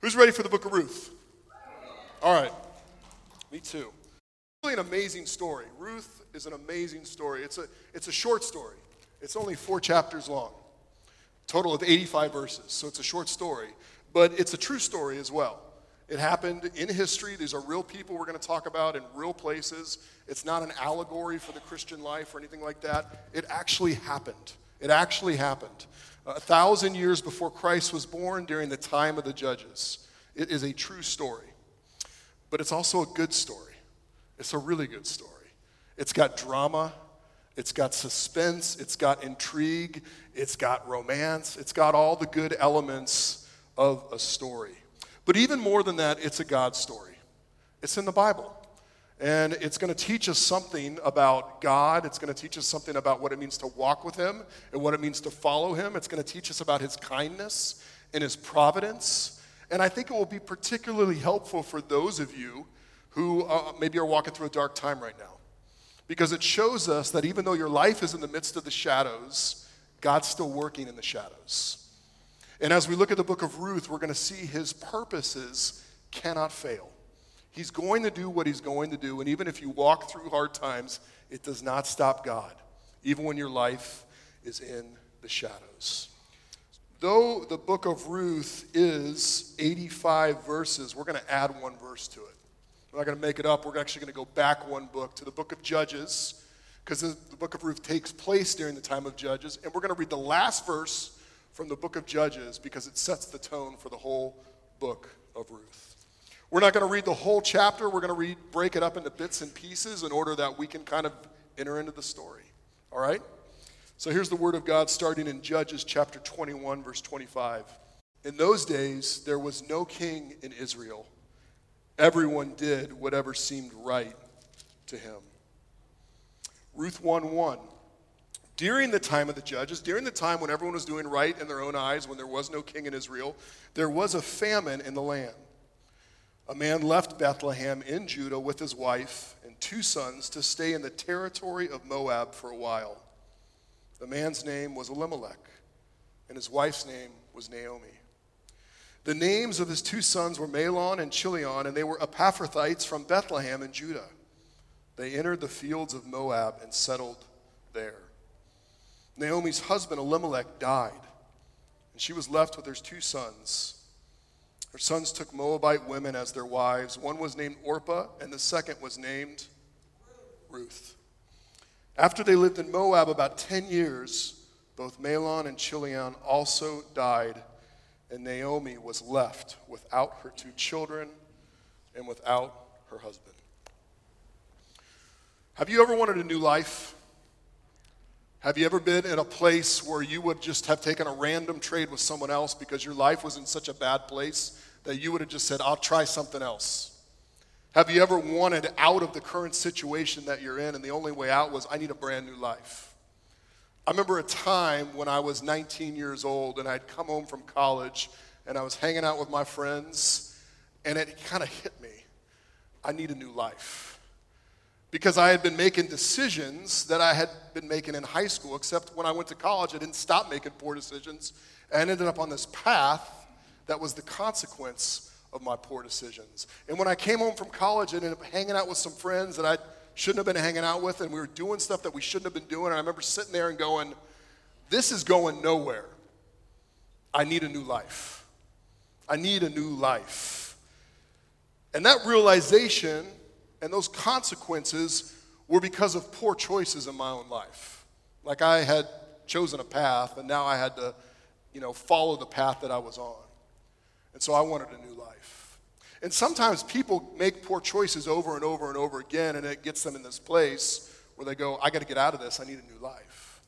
Who's ready for the book of Ruth? All right. Me too. Really an amazing story. Ruth is an amazing story. It's a, it's a short story. It's only four chapters long, total of 85 verses. So it's a short story, but it's a true story as well. It happened in history. These are real people we're going to talk about in real places. It's not an allegory for the Christian life or anything like that. It actually happened. It actually happened. A thousand years before Christ was born during the time of the judges. It is a true story. But it's also a good story. It's a really good story. It's got drama, it's got suspense, it's got intrigue, it's got romance, it's got all the good elements of a story. But even more than that, it's a God story. It's in the Bible. And it's going to teach us something about God. It's going to teach us something about what it means to walk with Him and what it means to follow Him. It's going to teach us about His kindness and His providence. And I think it will be particularly helpful for those of you who uh, maybe are walking through a dark time right now. Because it shows us that even though your life is in the midst of the shadows, God's still working in the shadows. And as we look at the book of Ruth, we're going to see his purposes cannot fail. He's going to do what he's going to do. And even if you walk through hard times, it does not stop God, even when your life is in the shadows. Though the book of Ruth is 85 verses, we're going to add one verse to it. We're not going to make it up. We're actually going to go back one book to the book of Judges, because the book of Ruth takes place during the time of Judges. And we're going to read the last verse from the book of Judges because it sets the tone for the whole book of Ruth. We're not going to read the whole chapter. We're going to read, break it up into bits and pieces in order that we can kind of enter into the story. All right? So here's the word of God starting in Judges chapter 21, verse 25. In those days, there was no king in Israel. Everyone did whatever seemed right to him. Ruth 1 1 during the time of the judges, during the time when everyone was doing right in their own eyes, when there was no king in Israel, there was a famine in the land. A man left Bethlehem in Judah with his wife and two sons to stay in the territory of Moab for a while. The man's name was Elimelech, and his wife's name was Naomi. The names of his two sons were Mahlon and Chilion, and they were Ephrathites from Bethlehem in Judah. They entered the fields of Moab and settled there. Naomi's husband Elimelech died, and she was left with her two sons. Her sons took Moabite women as their wives. One was named Orpah, and the second was named Ruth. After they lived in Moab about 10 years, both Mahlon and Chilion also died, and Naomi was left without her two children and without her husband. Have you ever wanted a new life? Have you ever been in a place where you would just have taken a random trade with someone else because your life was in such a bad place that you would have just said, I'll try something else? Have you ever wanted out of the current situation that you're in and the only way out was, I need a brand new life? I remember a time when I was 19 years old and I'd come home from college and I was hanging out with my friends and it kind of hit me. I need a new life because I had been making decisions that I had been making in high school, except when I went to college, I didn't stop making poor decisions. and ended up on this path that was the consequence of my poor decisions. And when I came home from college, I ended up hanging out with some friends that I shouldn't have been hanging out with, and we were doing stuff that we shouldn't have been doing. And I remember sitting there and going, This is going nowhere. I need a new life. I need a new life. And that realization and those consequences were because of poor choices in my own life. Like I had chosen a path, and now I had to, you know, follow the path that I was on. And so I wanted a new life. And sometimes people make poor choices over and over and over again, and it gets them in this place where they go, I got to get out of this, I need a new life.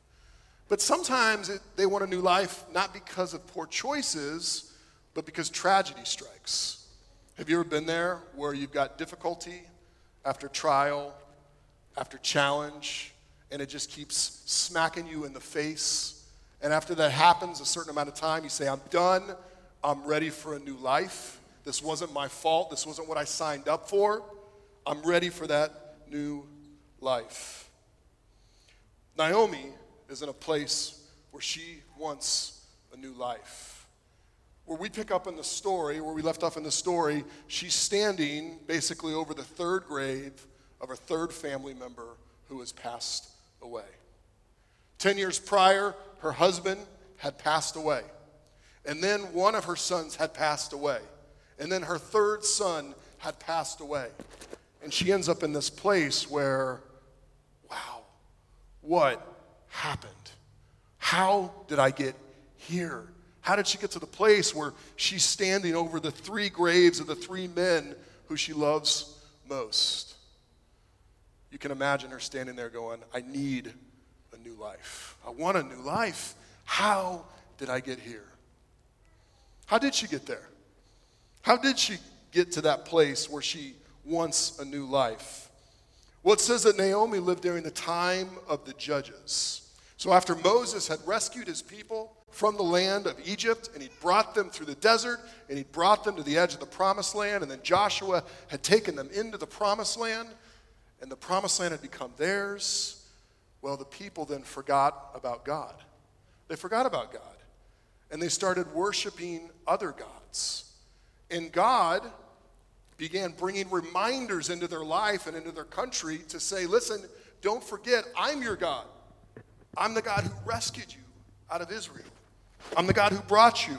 But sometimes it, they want a new life not because of poor choices, but because tragedy strikes. Have you ever been there where you've got difficulty after trial, after challenge, and it just keeps smacking you in the face. And after that happens a certain amount of time, you say, I'm done. I'm ready for a new life. This wasn't my fault. This wasn't what I signed up for. I'm ready for that new life. Naomi is in a place where she wants a new life where we pick up in the story, where we left off in the story, she's standing basically over the third grave of her third family member who has passed away. Ten years prior, her husband had passed away. And then one of her sons had passed away. And then her third son had passed away. And she ends up in this place where, wow, what happened? How did I get here? How did she get to the place where she's standing over the three graves of the three men who she loves most? You can imagine her standing there going, I need a new life. I want a new life. How did I get here? How did she get there? How did she get to that place where she wants a new life? Well, it says that Naomi lived during the time of the judges. So after Moses had rescued his people from the land of Egypt and he brought them through the desert and he brought them to the edge of the promised land, and then Joshua had taken them into the promised land, and the promised land had become theirs, well, the people then forgot about God. They forgot about God and they started worshiping other gods. And God began bringing reminders into their life and into their country to say, listen, don't forget, I'm your God. I'm the God who rescued you out of Israel. I'm the God who brought you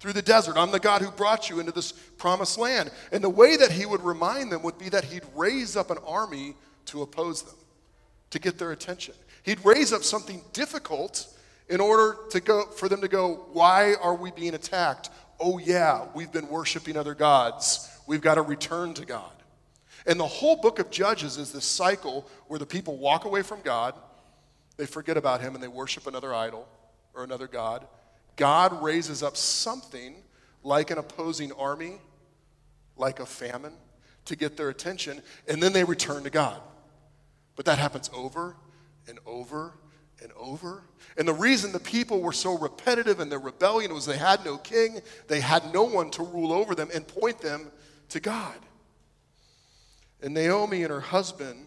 through the desert. I'm the God who brought you into this promised land. And the way that he would remind them would be that he'd raise up an army to oppose them, to get their attention. He'd raise up something difficult in order to go for them to go, why are we being attacked? Oh yeah, we've been worshiping other gods. We've got to return to God. And the whole book of Judges is this cycle where the people walk away from God, they forget about him and they worship another idol or another god. God raises up something like an opposing army, like a famine, to get their attention, and then they return to God. But that happens over and over and over. And the reason the people were so repetitive in their rebellion was they had no king, they had no one to rule over them and point them to God. And Naomi and her husband,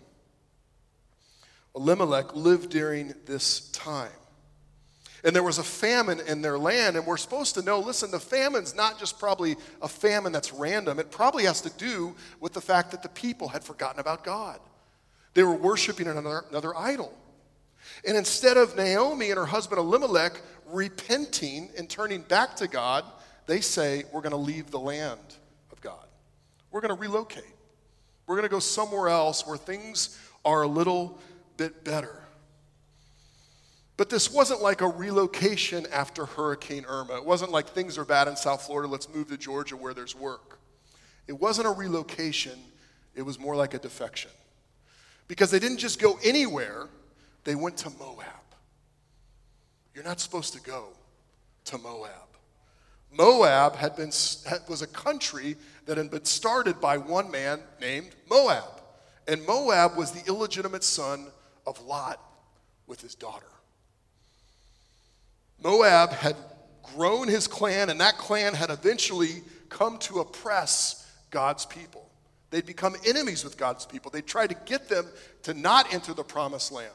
Elimelech, lived during this time. And there was a famine in their land, and we're supposed to know listen, the famine's not just probably a famine that's random, it probably has to do with the fact that the people had forgotten about God. They were worshiping another, another idol. And instead of Naomi and her husband Elimelech repenting and turning back to God, they say, We're going to leave the land of God. We're going to relocate. We're going to go somewhere else where things are a little bit better. But this wasn't like a relocation after Hurricane Irma. It wasn't like things are bad in South Florida, let's move to Georgia where there's work. It wasn't a relocation, it was more like a defection. Because they didn't just go anywhere, they went to Moab. You're not supposed to go to Moab. Moab had been, was a country that had been started by one man named Moab. And Moab was the illegitimate son of Lot with his daughter. Moab had grown his clan, and that clan had eventually come to oppress God's people. They'd become enemies with God's people. They tried to get them to not enter the promised land.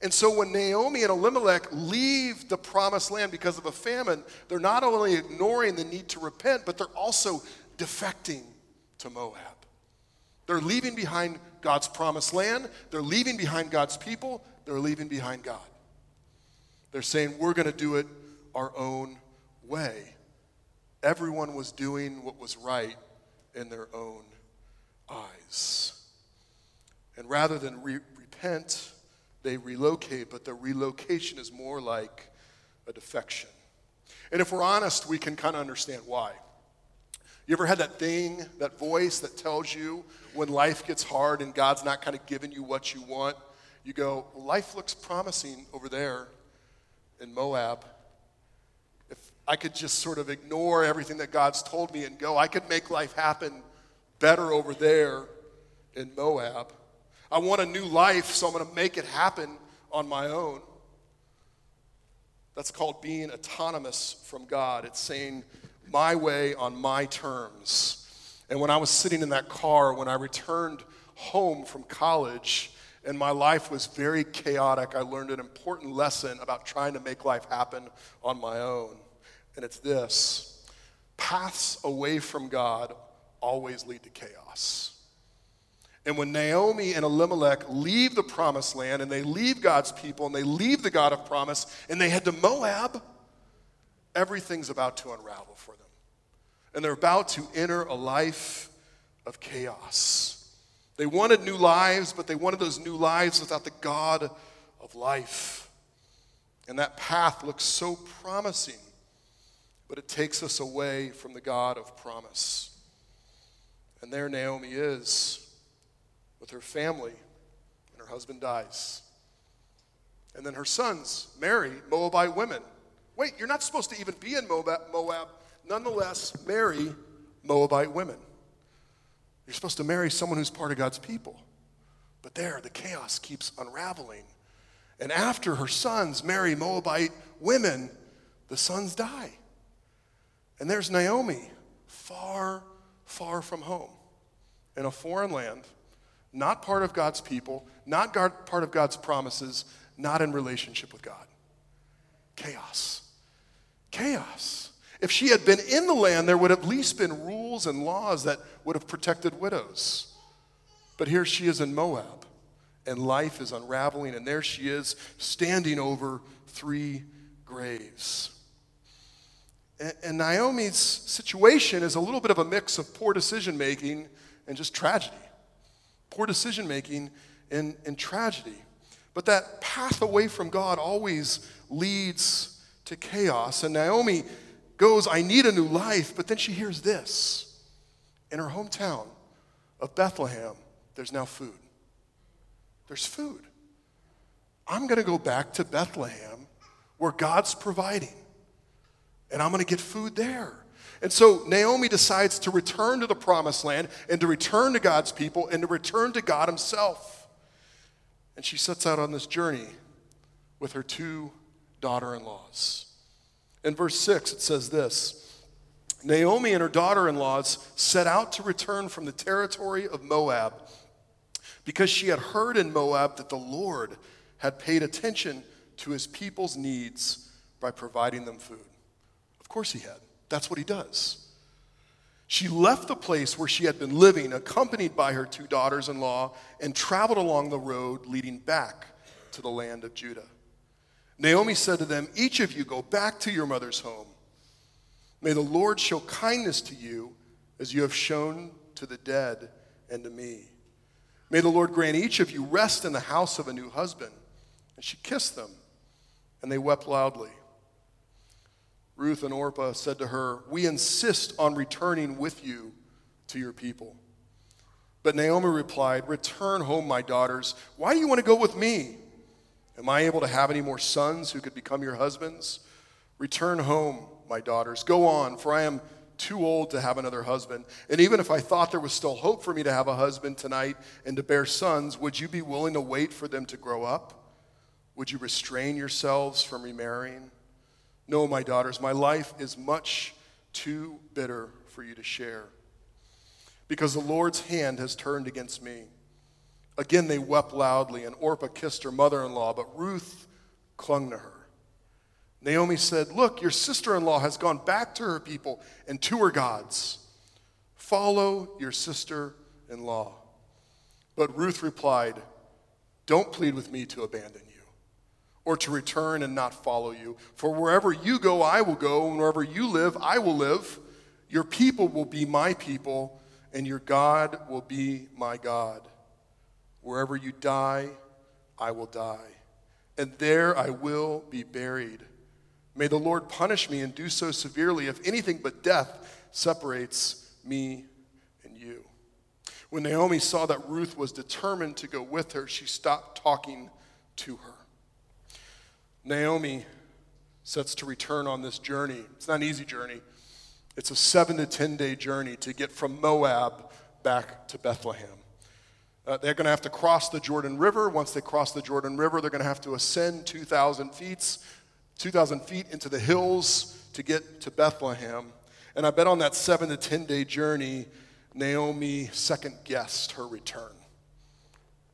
And so when Naomi and Elimelech leave the promised land because of a famine, they're not only ignoring the need to repent, but they're also defecting to Moab. They're leaving behind God's promised land, they're leaving behind God's people, they're leaving behind God. They're saying, we're going to do it our own way. Everyone was doing what was right in their own eyes. And rather than re- repent, they relocate, but the relocation is more like a defection. And if we're honest, we can kind of understand why. You ever had that thing, that voice that tells you when life gets hard and God's not kind of giving you what you want? You go, life looks promising over there in Moab. If I could just sort of ignore everything that God's told me and go, I could make life happen better over there in Moab. I want a new life, so I'm going to make it happen on my own. That's called being autonomous from God. It's saying, my way on my terms. And when I was sitting in that car, when I returned home from college, and my life was very chaotic, I learned an important lesson about trying to make life happen on my own. and it's this paths away from God always lead to chaos. And when Naomi and Elimelech leave the promised land and they leave God's people and they leave the God of promise and they head to Moab, everything's about to unravel for them. And they're about to enter a life of chaos. They wanted new lives, but they wanted those new lives without the God of life. And that path looks so promising, but it takes us away from the God of promise. And there Naomi is with her family, and her husband dies. And then her sons marry Moabite women. Wait, you're not supposed to even be in Moab, Moab. Nonetheless, marry Moabite women. You're supposed to marry someone who's part of God's people. But there, the chaos keeps unraveling. And after her sons marry Moabite women, the sons die. And there's Naomi, far, far from home, in a foreign land not part of God's people, not part of God's promises, not in relationship with God. Chaos. Chaos. If she had been in the land, there would have at least been rules and laws that would have protected widows. But here she is in Moab, and life is unraveling, and there she is standing over three graves. And, and Naomi's situation is a little bit of a mix of poor decision making and just tragedy poor decision making, and, and tragedy. But that path away from God always leads to chaos. And Naomi goes, I need a new life, but then she hears this. In her hometown of Bethlehem, there's now food. There's food. I'm going to go back to Bethlehem where God's providing, and I'm going to get food there. And so Naomi decides to return to the promised land and to return to God's people and to return to God Himself. And she sets out on this journey with her two daughter in laws. In verse 6, it says this Naomi and her daughter in laws set out to return from the territory of Moab because she had heard in Moab that the Lord had paid attention to his people's needs by providing them food. Of course, he had. That's what he does. She left the place where she had been living, accompanied by her two daughters in law, and traveled along the road leading back to the land of Judah. Naomi said to them, Each of you go back to your mother's home. May the Lord show kindness to you as you have shown to the dead and to me. May the Lord grant each of you rest in the house of a new husband. And she kissed them, and they wept loudly. Ruth and Orpah said to her, We insist on returning with you to your people. But Naomi replied, Return home, my daughters. Why do you want to go with me? Am I able to have any more sons who could become your husbands? Return home, my daughters. Go on, for I am too old to have another husband. And even if I thought there was still hope for me to have a husband tonight and to bear sons, would you be willing to wait for them to grow up? Would you restrain yourselves from remarrying? No, my daughters, my life is much too bitter for you to share because the Lord's hand has turned against me. Again, they wept loudly, and Orpah kissed her mother in law, but Ruth clung to her. Naomi said, Look, your sister in law has gone back to her people and to her gods. Follow your sister in law. But Ruth replied, Don't plead with me to abandon you or to return and not follow you. For wherever you go, I will go, and wherever you live, I will live. Your people will be my people, and your God will be my God. Wherever you die, I will die, and there I will be buried. May the Lord punish me and do so severely if anything but death separates me and you. When Naomi saw that Ruth was determined to go with her, she stopped talking to her. Naomi sets to return on this journey. It's not an easy journey. It's a seven to 10 day journey to get from Moab back to Bethlehem. Uh, they're going to have to cross the Jordan River. Once they cross the Jordan River, they're going to have to ascend 2,000 feet, 2,000 feet into the hills to get to Bethlehem. And I bet on that seven to 10 day journey, Naomi second guessed her return.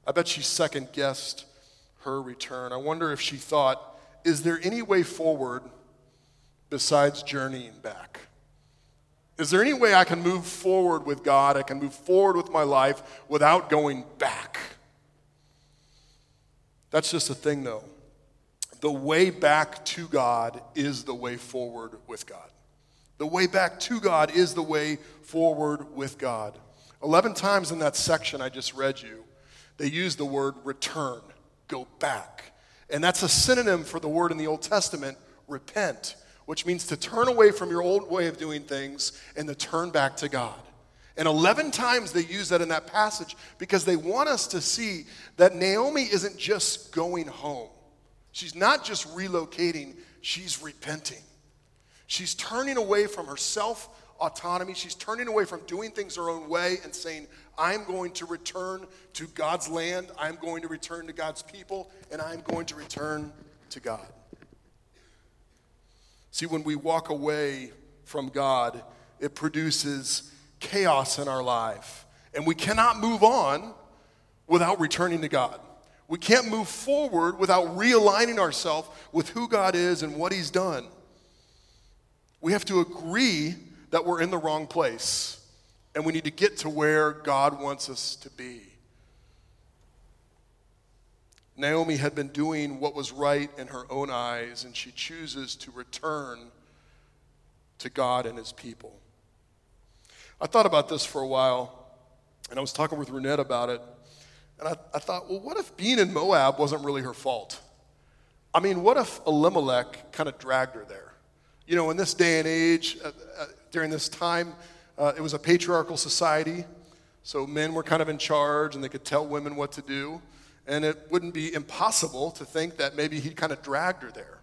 I bet she second guessed her return. I wonder if she thought, is there any way forward besides journeying back? Is there any way I can move forward with God? I can move forward with my life without going back? That's just a thing, though. The way back to God is the way forward with God. The way back to God is the way forward with God. 11 times in that section I just read you, they use the word return, go back. And that's a synonym for the word in the Old Testament, repent, which means to turn away from your old way of doing things and to turn back to God. And 11 times they use that in that passage because they want us to see that Naomi isn't just going home. She's not just relocating, she's repenting. She's turning away from her self autonomy. She's turning away from doing things her own way and saying, I'm going to return to God's land, I'm going to return to God's people, and I'm going to return to God. See, when we walk away from God, it produces chaos in our life. And we cannot move on without returning to God. We can't move forward without realigning ourselves with who God is and what He's done. We have to agree that we're in the wrong place and we need to get to where God wants us to be. Naomi had been doing what was right in her own eyes, and she chooses to return to God and his people. I thought about this for a while, and I was talking with Renette about it, and I, I thought, well, what if being in Moab wasn't really her fault? I mean, what if Elimelech kind of dragged her there? You know, in this day and age, uh, uh, during this time, uh, it was a patriarchal society, so men were kind of in charge and they could tell women what to do. And it wouldn't be impossible to think that maybe he kind of dragged her there.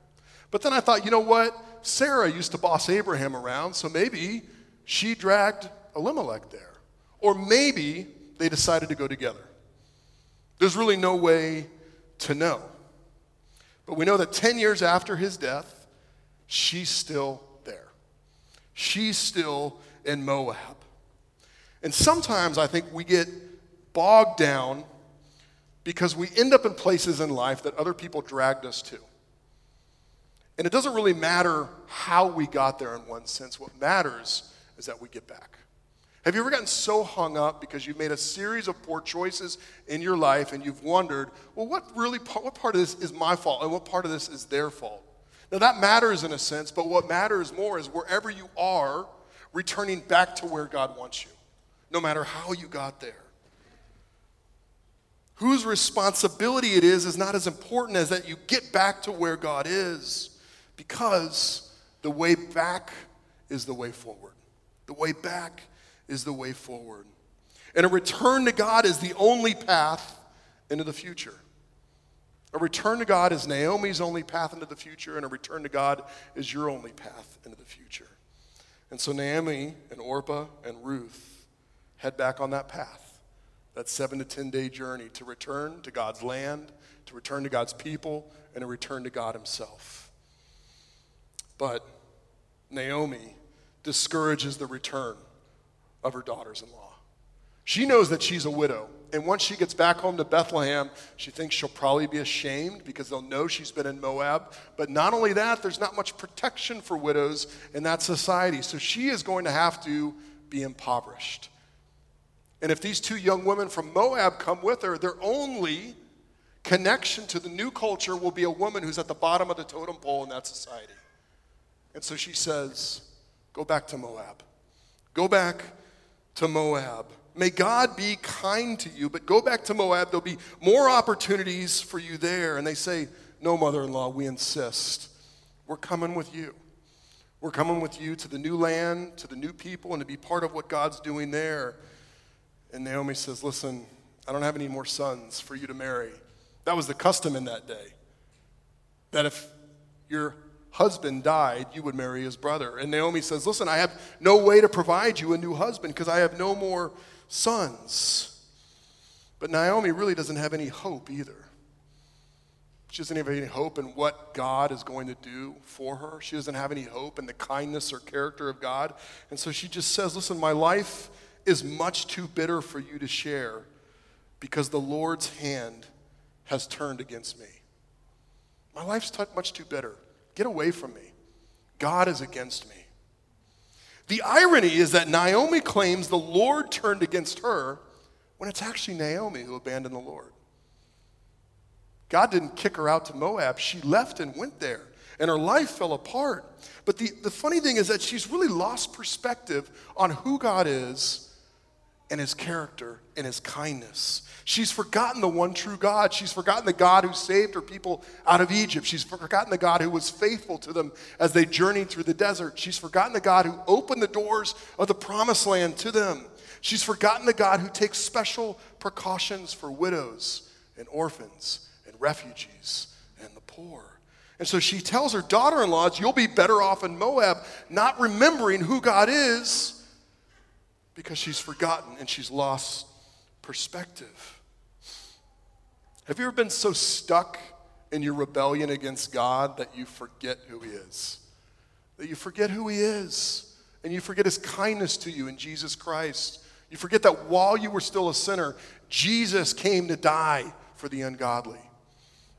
But then I thought, you know what? Sarah used to boss Abraham around, so maybe she dragged Elimelech there. Or maybe they decided to go together. There's really no way to know. But we know that 10 years after his death, she's still there. She's still in Moab. And sometimes I think we get bogged down because we end up in places in life that other people dragged us to. And it doesn't really matter how we got there in one sense. What matters is that we get back. Have you ever gotten so hung up because you've made a series of poor choices in your life and you've wondered, well, what really, what part of this is my fault and what part of this is their fault? Now, that matters in a sense, but what matters more is wherever you are, returning back to where God wants you, no matter how you got there. Whose responsibility it is is not as important as that you get back to where God is because the way back is the way forward. The way back is the way forward. And a return to God is the only path into the future. A return to God is Naomi's only path into the future, and a return to God is your only path into the future. And so Naomi and Orpah and Ruth head back on that path, that seven to 10 day journey to return to God's land, to return to God's people, and to return to God Himself. But Naomi discourages the return of her daughters in law. She knows that she's a widow. And once she gets back home to Bethlehem, she thinks she'll probably be ashamed because they'll know she's been in Moab. But not only that, there's not much protection for widows in that society. So she is going to have to be impoverished. And if these two young women from Moab come with her, their only connection to the new culture will be a woman who's at the bottom of the totem pole in that society. And so she says, Go back to Moab. Go back to Moab. May God be kind to you, but go back to Moab. There'll be more opportunities for you there. And they say, No, mother in law, we insist. We're coming with you. We're coming with you to the new land, to the new people, and to be part of what God's doing there. And Naomi says, Listen, I don't have any more sons for you to marry. That was the custom in that day. That if your husband died, you would marry his brother. And Naomi says, Listen, I have no way to provide you a new husband because I have no more sons. But Naomi really doesn't have any hope either. She doesn't have any hope in what God is going to do for her. She doesn't have any hope in the kindness or character of God. And so she just says, Listen, my life is much too bitter for you to share because the Lord's hand has turned against me. My life's much too bitter. Get away from me. God is against me. The irony is that Naomi claims the Lord turned against her when it's actually Naomi who abandoned the Lord. God didn't kick her out to Moab. She left and went there, and her life fell apart. But the, the funny thing is that she's really lost perspective on who God is and his character and his kindness. She's forgotten the one true God. She's forgotten the God who saved her people out of Egypt. She's forgotten the God who was faithful to them as they journeyed through the desert. She's forgotten the God who opened the doors of the promised land to them. She's forgotten the God who takes special precautions for widows and orphans and refugees and the poor. And so she tells her daughter in laws, You'll be better off in Moab, not remembering who God is because she's forgotten and she's lost perspective. Have you ever been so stuck in your rebellion against God that you forget who He is? That you forget who He is and you forget His kindness to you in Jesus Christ. You forget that while you were still a sinner, Jesus came to die for the ungodly.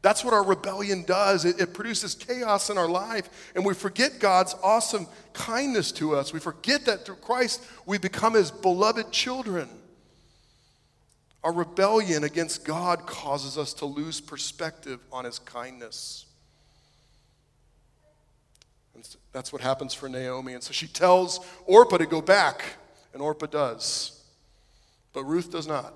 That's what our rebellion does. It, it, produces chaos in our life, and we forget God's awesome kindness to us. We forget that through Christ we become His beloved children. Our rebellion against God causes us to lose perspective on His kindness. And that's what happens for Naomi. And so she tells Orpah to go back, and Orpah does. But Ruth does not.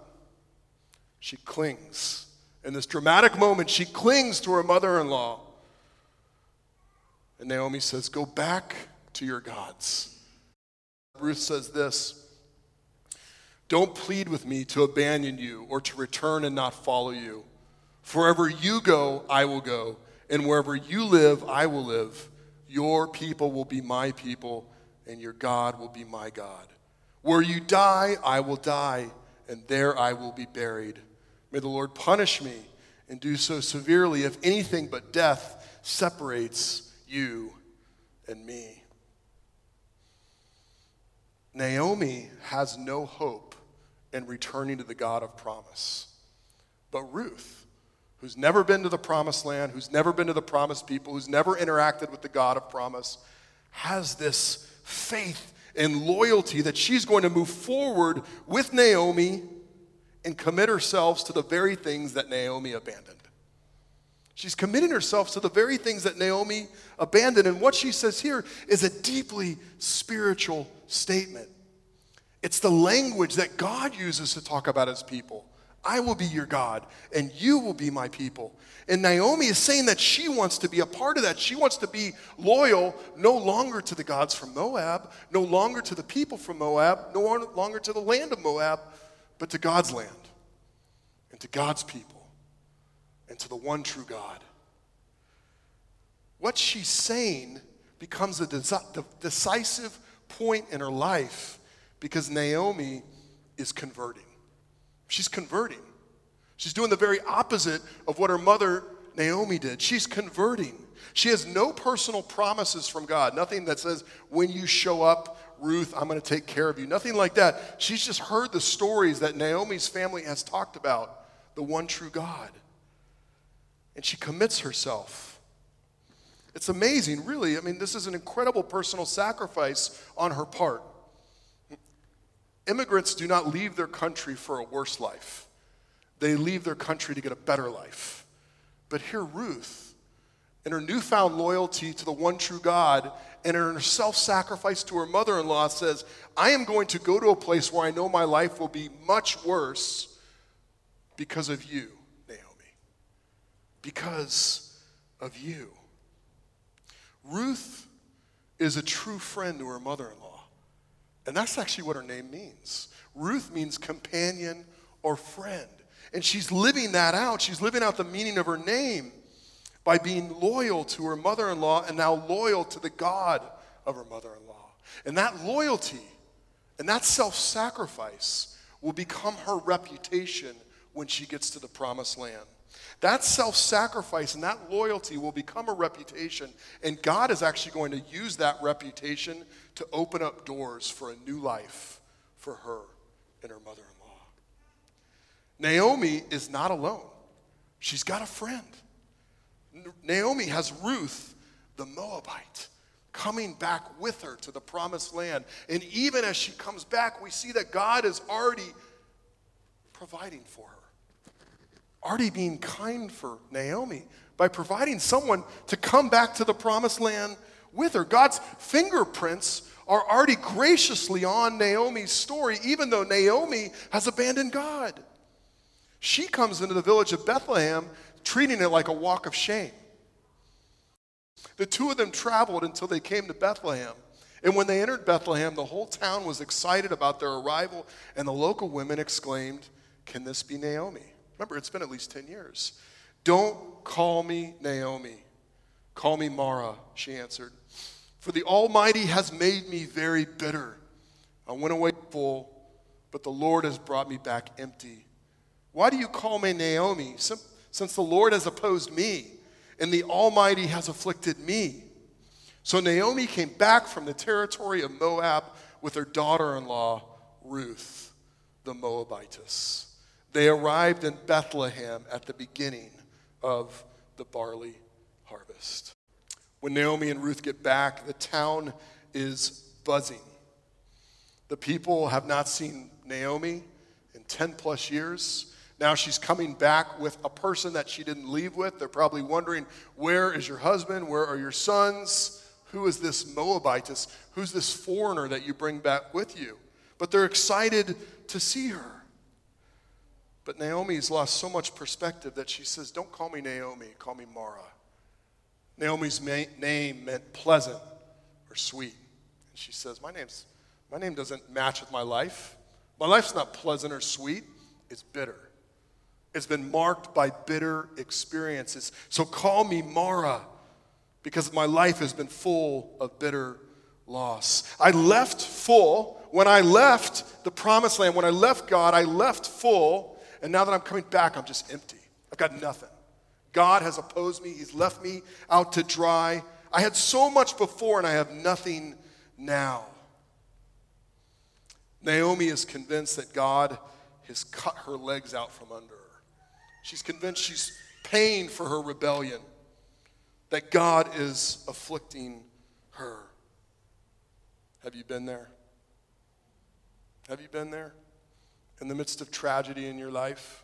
She clings in this dramatic moment, she clings to her mother in law. And Naomi says, Go back to your gods. Ruth says this Don't plead with me to abandon you or to return and not follow you. Wherever you go, I will go, and wherever you live, I will live. Your people will be my people, and your God will be my God. Where you die, I will die, and there I will be buried. May the Lord punish me and do so severely if anything but death separates you and me. Naomi has no hope in returning to the God of promise. But Ruth, who's never been to the promised land, who's never been to the promised people, who's never interacted with the God of promise, has this faith and loyalty that she's going to move forward with Naomi and commit herself to the very things that Naomi abandoned. She's committing herself to the very things that Naomi abandoned. And what she says here is a deeply spiritual statement. It's the language that God uses to talk about his people. I will be your God, and you will be my people. And Naomi is saying that she wants to be a part of that. She wants to be loyal no longer to the gods from Moab, no longer to the people from Moab, no longer to the land of Moab, but to God's land and to God's people and to the one true God. What she's saying becomes a decisive point in her life because Naomi is converting. She's converting. She's doing the very opposite of what her mother Naomi did. She's converting. She has no personal promises from God, nothing that says, when you show up, Ruth, I'm going to take care of you. Nothing like that. She's just heard the stories that Naomi's family has talked about the one true God. And she commits herself. It's amazing, really. I mean, this is an incredible personal sacrifice on her part. Immigrants do not leave their country for a worse life, they leave their country to get a better life. But here, Ruth, in her newfound loyalty to the one true God and her self sacrifice to her mother in law, says, I am going to go to a place where I know my life will be much worse because of you, Naomi. Because of you. Ruth is a true friend to her mother in law. And that's actually what her name means. Ruth means companion or friend. And she's living that out. She's living out the meaning of her name by being loyal to her mother in law and now loyal to the God of her mother in law. And that loyalty and that self sacrifice will become her reputation when she gets to the promised land. That self sacrifice and that loyalty will become a reputation, and God is actually going to use that reputation to open up doors for a new life for her and her mother in law. Naomi is not alone, she's got a friend. Naomi has Ruth, the Moabite, coming back with her to the promised land. And even as she comes back, we see that God is already providing for her, already being kind for Naomi by providing someone to come back to the promised land with her. God's fingerprints are already graciously on Naomi's story, even though Naomi has abandoned God. She comes into the village of Bethlehem treating it like a walk of shame. The two of them traveled until they came to Bethlehem. And when they entered Bethlehem, the whole town was excited about their arrival, and the local women exclaimed, Can this be Naomi? Remember, it's been at least 10 years. Don't call me Naomi. Call me Mara, she answered. For the Almighty has made me very bitter. I went away full, but the Lord has brought me back empty. Why do you call me Naomi? Since the Lord has opposed me and the Almighty has afflicted me. So Naomi came back from the territory of Moab with her daughter in law, Ruth, the Moabitess. They arrived in Bethlehem at the beginning of the barley harvest. When Naomi and Ruth get back, the town is buzzing. The people have not seen Naomi in 10 plus years. Now she's coming back with a person that she didn't leave with. They're probably wondering, where is your husband? Where are your sons? Who is this Moabitess? Who's this foreigner that you bring back with you? But they're excited to see her. But Naomi's lost so much perspective that she says, Don't call me Naomi, call me Mara. Naomi's name meant pleasant or sweet. And she says, My name's my name doesn't match with my life. My life's not pleasant or sweet, it's bitter. It's been marked by bitter experiences. So call me Mara because my life has been full of bitter loss. I left full. When I left the promised land, when I left God, I left full. And now that I'm coming back, I'm just empty. I've got nothing. God has opposed me, He's left me out to dry. I had so much before, and I have nothing now. Naomi is convinced that God has cut her legs out from under her. She's convinced she's paying for her rebellion, that God is afflicting her. Have you been there? Have you been there? In the midst of tragedy in your life?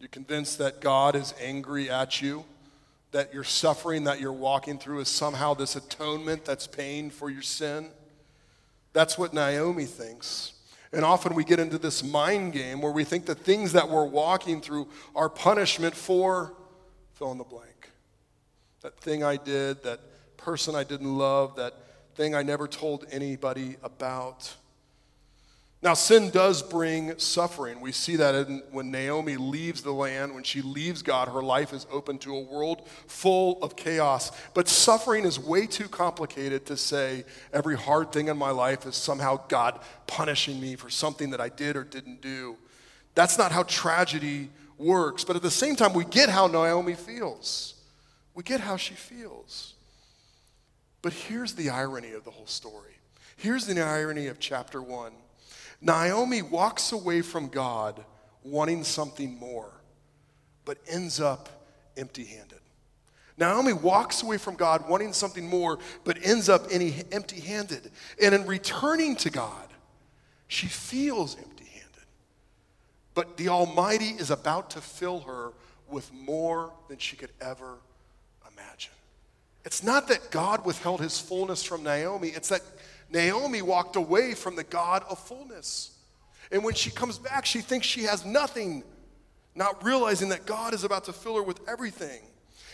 You're convinced that God is angry at you, that your suffering that you're walking through is somehow this atonement that's paying for your sin. That's what Naomi thinks. And often we get into this mind game where we think the things that we're walking through are punishment for fill in the blank. That thing I did, that person I didn't love, that thing I never told anybody about. Now, sin does bring suffering. We see that in, when Naomi leaves the land, when she leaves God, her life is open to a world full of chaos. But suffering is way too complicated to say every hard thing in my life is somehow God punishing me for something that I did or didn't do. That's not how tragedy works. But at the same time, we get how Naomi feels. We get how she feels. But here's the irony of the whole story. Here's the irony of chapter one. Naomi walks away from God wanting something more, but ends up empty handed. Naomi walks away from God wanting something more, but ends up empty handed. And in returning to God, she feels empty handed. But the Almighty is about to fill her with more than she could ever imagine. It's not that God withheld his fullness from Naomi, it's that Naomi walked away from the God of fullness. And when she comes back, she thinks she has nothing, not realizing that God is about to fill her with everything.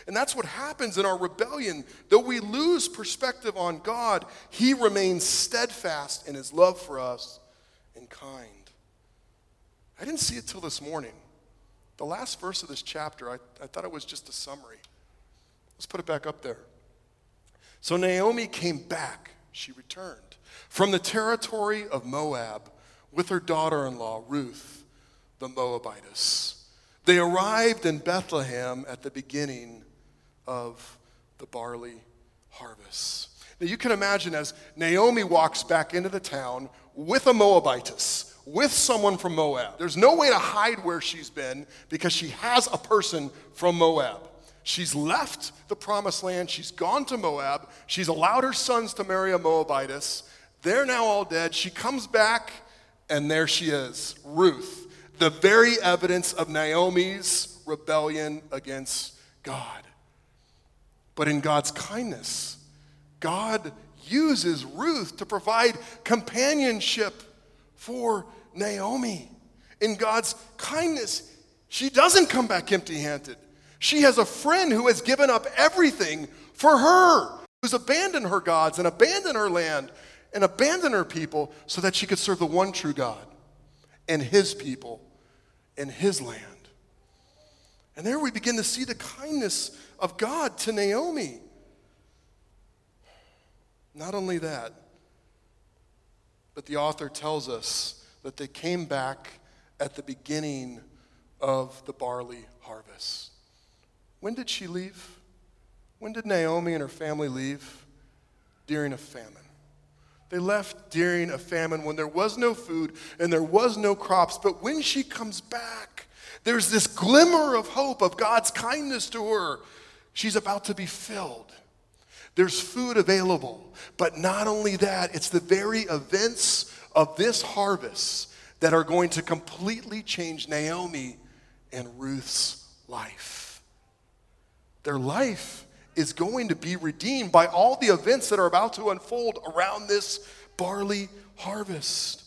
And that's what happens in our rebellion. Though we lose perspective on God, He remains steadfast in His love for us and kind. I didn't see it till this morning. The last verse of this chapter, I, I thought it was just a summary. Let's put it back up there. So Naomi came back, she returned from the territory of Moab with her daughter in law, Ruth, the Moabitess. They arrived in Bethlehem at the beginning of the barley harvest. Now you can imagine as Naomi walks back into the town with a Moabitess, with someone from Moab. There's no way to hide where she's been because she has a person from Moab. She's left the promised land. She's gone to Moab. She's allowed her sons to marry a Moabitess. They're now all dead. She comes back, and there she is, Ruth, the very evidence of Naomi's rebellion against God. But in God's kindness, God uses Ruth to provide companionship for Naomi. In God's kindness, she doesn't come back empty handed. She has a friend who has given up everything for her, who's abandoned her gods and abandoned her land and abandoned her people so that she could serve the one true God and his people and his land. And there we begin to see the kindness of God to Naomi. Not only that, but the author tells us that they came back at the beginning of the barley harvest. When did she leave? When did Naomi and her family leave? During a famine. They left during a famine when there was no food and there was no crops. But when she comes back, there's this glimmer of hope of God's kindness to her. She's about to be filled. There's food available. But not only that, it's the very events of this harvest that are going to completely change Naomi and Ruth's life. Their life is going to be redeemed by all the events that are about to unfold around this barley harvest.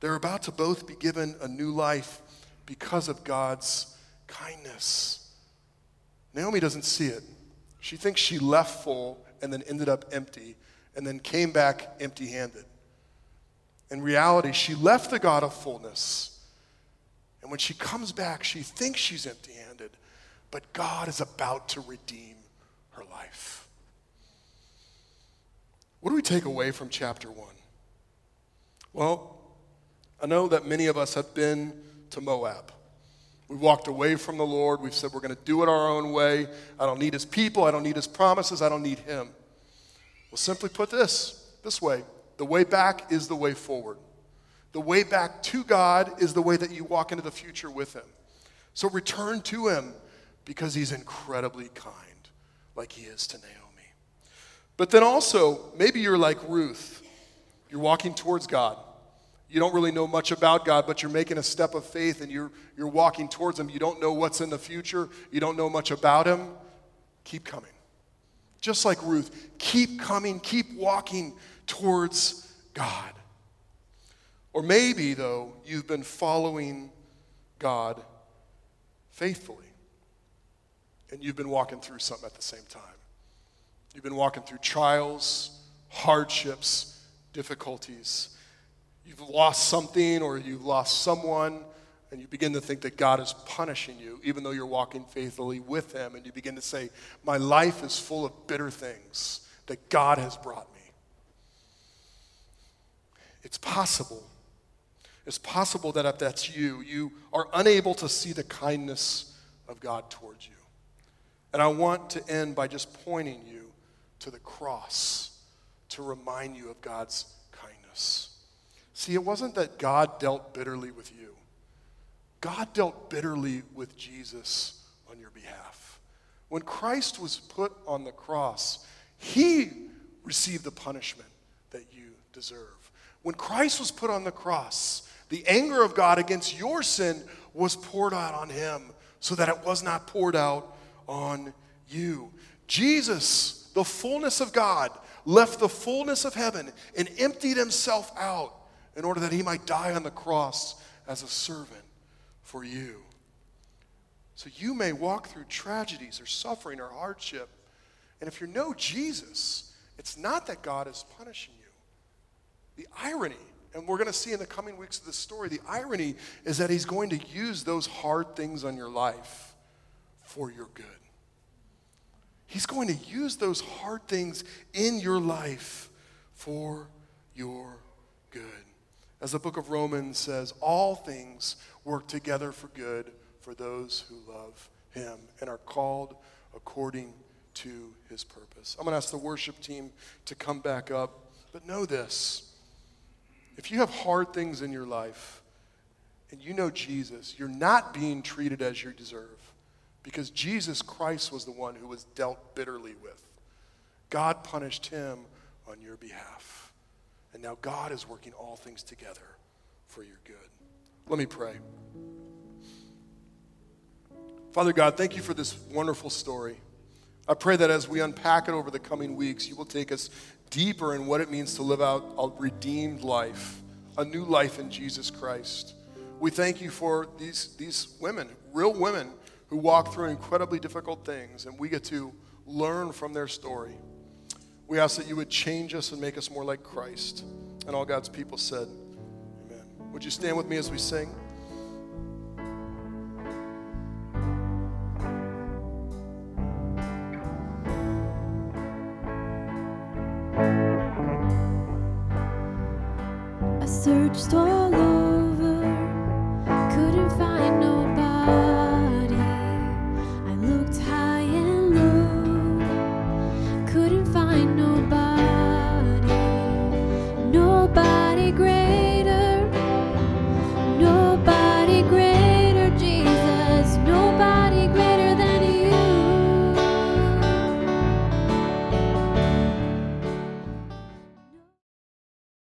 They're about to both be given a new life because of God's kindness. Naomi doesn't see it. She thinks she left full and then ended up empty and then came back empty handed. In reality, she left the God of fullness. And when she comes back, she thinks she's empty handed, but God is about to redeem her life. What do we take away from chapter one? Well, I know that many of us have been to Moab. We walked away from the Lord. We've said we're going to do it our own way. I don't need his people. I don't need his promises. I don't need him. Well, simply put this this way the way back is the way forward. The way back to God is the way that you walk into the future with him. So return to him because he's incredibly kind, like he is to Naomi. But then also, maybe you're like Ruth. You're walking towards God you don't really know much about God, but you're making a step of faith and you're, you're walking towards Him. You don't know what's in the future, you don't know much about Him. Keep coming. Just like Ruth, keep coming, keep walking towards God. Or maybe, though, you've been following God faithfully and you've been walking through something at the same time. You've been walking through trials, hardships, difficulties you've lost something or you've lost someone, and you begin to think that God is punishing you, even though you're walking faithfully with Him, and you begin to say, My life is full of bitter things that God has brought me. It's possible. It's possible that if that's you, you are unable to see the kindness of God towards you. And I want to end by just pointing you to the cross to remind you of God's kindness. See, it wasn't that God dealt bitterly with you, God dealt bitterly with Jesus on your behalf. When Christ was put on the cross, he received the punishment that you deserve. When Christ was put on the cross, the anger of God against your sin was poured out on him so that it was not poured out on you. Jesus, the fullness of God, left the fullness of heaven and emptied himself out in order that he might die on the cross as a servant for you. So you may walk through tragedies or suffering or hardship. And if you know Jesus, it's not that God is punishing you. The irony, and we're going to see in the coming weeks of this story, the irony is that he's going to use those hard things on your life for your good. He's going to use those hard things in your life for your good. As the book of Romans says, all things work together for good for those who love him and are called according to his purpose. I'm going to ask the worship team to come back up, but know this. If you have hard things in your life and you know Jesus, you're not being treated as you deserve. Because Jesus Christ was the one who was dealt bitterly with. God punished him on your behalf. And now God is working all things together for your good. Let me pray. Father God, thank you for this wonderful story. I pray that as we unpack it over the coming weeks, you will take us deeper in what it means to live out a redeemed life, a new life in Jesus Christ. We thank you for these, these women, real women, who walk through incredibly difficult things, and we get to learn from their story. We ask that you would change us and make us more like Christ. And all God's people said, Amen. Would you stand with me as we sing?